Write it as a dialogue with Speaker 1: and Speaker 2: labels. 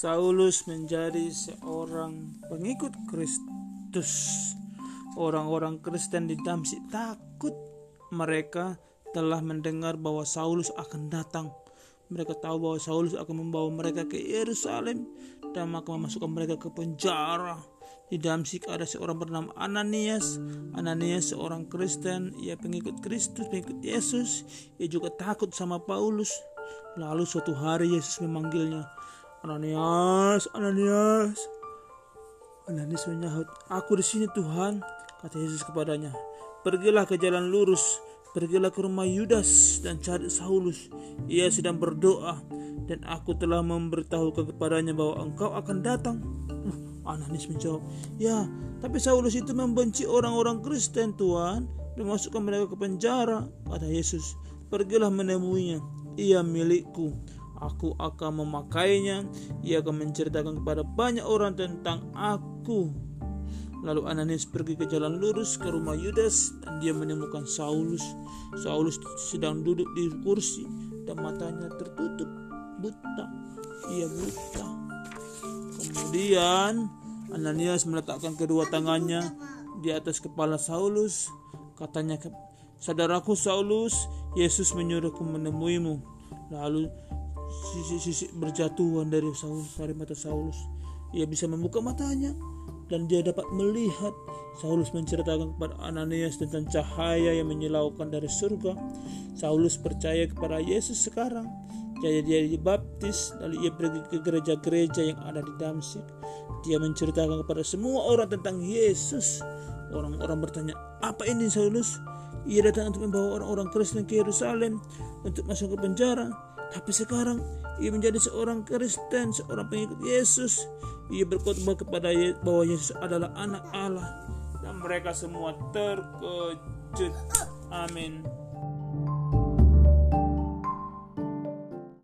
Speaker 1: Saulus menjadi seorang pengikut Kristus. Orang-orang Kristen di Damsik takut mereka telah mendengar bahwa Saulus akan datang. Mereka tahu bahwa Saulus akan membawa mereka ke Yerusalem dan maka memasukkan mereka ke penjara. Di Damsik ada seorang bernama Ananias. Ananias seorang Kristen, ia pengikut Kristus, pengikut Yesus. Ia juga takut sama Paulus. Lalu suatu hari Yesus memanggilnya, Ananias, Ananias. Ananias menyahut, Aku di sini Tuhan, kata Yesus kepadanya. Pergilah ke jalan lurus, pergilah ke rumah Yudas dan cari Saulus. Ia sedang berdoa dan aku telah memberitahukan kepadanya bahwa engkau akan datang. Uh, Ananias menjawab, Ya, tapi Saulus itu membenci orang-orang Kristen Tuhan dan masukkan mereka ke penjara. Kata Yesus, pergilah menemuinya ia milikku. Aku akan memakainya. Ia akan menceritakan kepada banyak orang tentang aku. Lalu Ananias pergi ke jalan lurus ke rumah Yudas dan dia menemukan Saulus. Saulus sedang duduk di kursi dan matanya tertutup buta. Ia buta. Kemudian Ananias meletakkan kedua tangannya di atas kepala Saulus. Katanya Saudaraku Saulus, Yesus menyuruhku menemuimu. Lalu sisi-sisi berjatuhan dari Saulus dari mata Saulus. Ia bisa membuka matanya dan dia dapat melihat Saulus menceritakan kepada Ananias tentang cahaya yang menyilaukan dari surga. Saulus percaya kepada Yesus sekarang. Jadi dia dibaptis, lalu ia pergi ke gereja-gereja yang ada di Damsik. Dia menceritakan kepada semua orang tentang Yesus. Orang-orang bertanya, apa ini Saulus? Ia datang untuk membawa orang-orang Kristen ke Yerusalem untuk masuk ke penjara. Tapi sekarang ia menjadi seorang Kristen, seorang pengikut Yesus. Ia berkhotbah kepada bahwa Yesus adalah anak Allah dan mereka semua terkejut. Amin.